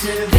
to